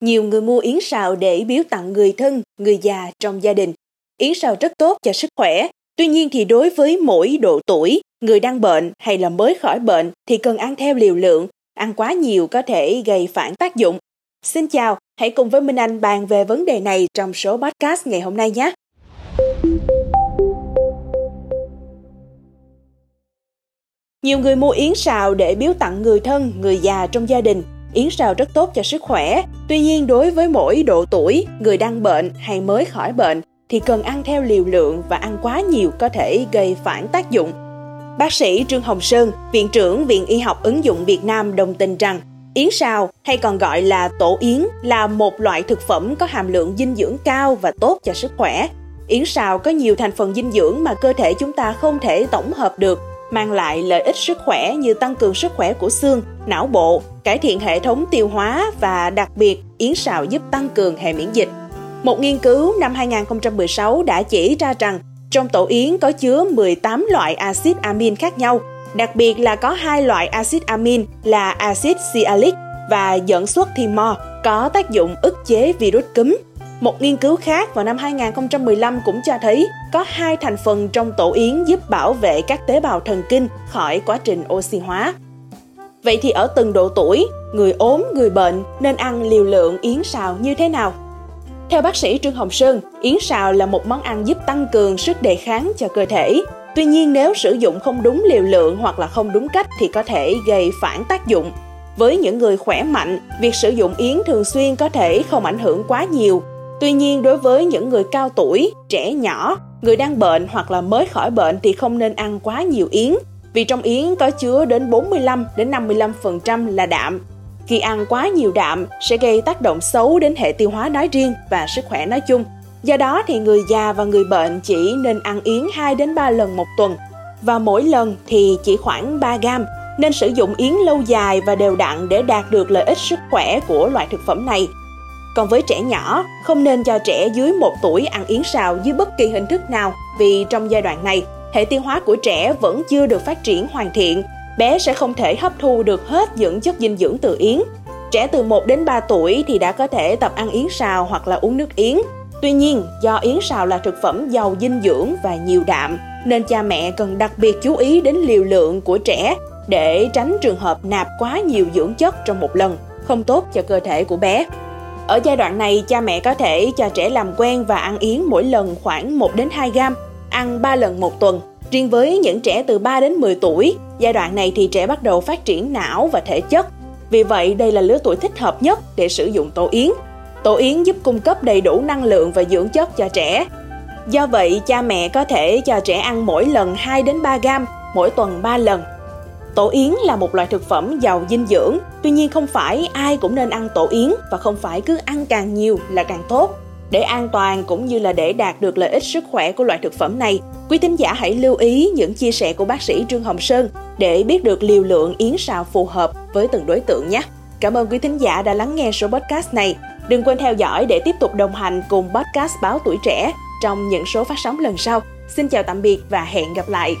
nhiều người mua yến sào để biếu tặng người thân, người già trong gia đình. Yến sào rất tốt cho sức khỏe, tuy nhiên thì đối với mỗi độ tuổi, người đang bệnh hay là mới khỏi bệnh thì cần ăn theo liều lượng, ăn quá nhiều có thể gây phản tác dụng. Xin chào, hãy cùng với Minh Anh bàn về vấn đề này trong số podcast ngày hôm nay nhé. Nhiều người mua yến sào để biếu tặng người thân, người già trong gia đình. Yến sào rất tốt cho sức khỏe. Tuy nhiên đối với mỗi độ tuổi, người đang bệnh hay mới khỏi bệnh thì cần ăn theo liều lượng và ăn quá nhiều có thể gây phản tác dụng. Bác sĩ Trương Hồng Sơn, Viện trưởng Viện Y học ứng dụng Việt Nam đồng tình rằng Yến sào hay còn gọi là tổ yến là một loại thực phẩm có hàm lượng dinh dưỡng cao và tốt cho sức khỏe. Yến sào có nhiều thành phần dinh dưỡng mà cơ thể chúng ta không thể tổng hợp được mang lại lợi ích sức khỏe như tăng cường sức khỏe của xương, não bộ, cải thiện hệ thống tiêu hóa và đặc biệt yến sào giúp tăng cường hệ miễn dịch. Một nghiên cứu năm 2016 đã chỉ ra rằng trong tổ yến có chứa 18 loại axit amin khác nhau, đặc biệt là có hai loại axit amin là axit sialic và dẫn xuất thymol có tác dụng ức chế virus cúm một nghiên cứu khác vào năm 2015 cũng cho thấy có hai thành phần trong tổ yến giúp bảo vệ các tế bào thần kinh khỏi quá trình oxy hóa. Vậy thì ở từng độ tuổi, người ốm, người bệnh nên ăn liều lượng yến xào như thế nào? Theo bác sĩ Trương Hồng Sơn, yến xào là một món ăn giúp tăng cường sức đề kháng cho cơ thể. Tuy nhiên nếu sử dụng không đúng liều lượng hoặc là không đúng cách thì có thể gây phản tác dụng. Với những người khỏe mạnh, việc sử dụng yến thường xuyên có thể không ảnh hưởng quá nhiều Tuy nhiên đối với những người cao tuổi, trẻ nhỏ, người đang bệnh hoặc là mới khỏi bệnh thì không nên ăn quá nhiều yến vì trong yến có chứa đến 45 đến 55% là đạm. Khi ăn quá nhiều đạm sẽ gây tác động xấu đến hệ tiêu hóa nói riêng và sức khỏe nói chung. Do đó thì người già và người bệnh chỉ nên ăn yến 2 đến 3 lần một tuần và mỗi lần thì chỉ khoảng 3 gram nên sử dụng yến lâu dài và đều đặn để đạt được lợi ích sức khỏe của loại thực phẩm này còn với trẻ nhỏ, không nên cho trẻ dưới 1 tuổi ăn yến xào dưới bất kỳ hình thức nào vì trong giai đoạn này, hệ tiêu hóa của trẻ vẫn chưa được phát triển hoàn thiện, bé sẽ không thể hấp thu được hết những chất dinh dưỡng từ yến. Trẻ từ 1 đến 3 tuổi thì đã có thể tập ăn yến xào hoặc là uống nước yến. Tuy nhiên, do yến xào là thực phẩm giàu dinh dưỡng và nhiều đạm, nên cha mẹ cần đặc biệt chú ý đến liều lượng của trẻ để tránh trường hợp nạp quá nhiều dưỡng chất trong một lần, không tốt cho cơ thể của bé. Ở giai đoạn này, cha mẹ có thể cho trẻ làm quen và ăn yến mỗi lần khoảng 1 đến 2 gram, ăn 3 lần một tuần. Riêng với những trẻ từ 3 đến 10 tuổi, giai đoạn này thì trẻ bắt đầu phát triển não và thể chất. Vì vậy, đây là lứa tuổi thích hợp nhất để sử dụng tổ yến. Tổ yến giúp cung cấp đầy đủ năng lượng và dưỡng chất cho trẻ. Do vậy, cha mẹ có thể cho trẻ ăn mỗi lần 2 đến 3 gram, mỗi tuần 3 lần Tổ yến là một loại thực phẩm giàu dinh dưỡng, tuy nhiên không phải ai cũng nên ăn tổ yến và không phải cứ ăn càng nhiều là càng tốt. Để an toàn cũng như là để đạt được lợi ích sức khỏe của loại thực phẩm này, quý thính giả hãy lưu ý những chia sẻ của bác sĩ Trương Hồng Sơn để biết được liều lượng yến xào phù hợp với từng đối tượng nhé. Cảm ơn quý thính giả đã lắng nghe số podcast này. Đừng quên theo dõi để tiếp tục đồng hành cùng podcast Báo Tuổi Trẻ trong những số phát sóng lần sau. Xin chào tạm biệt và hẹn gặp lại!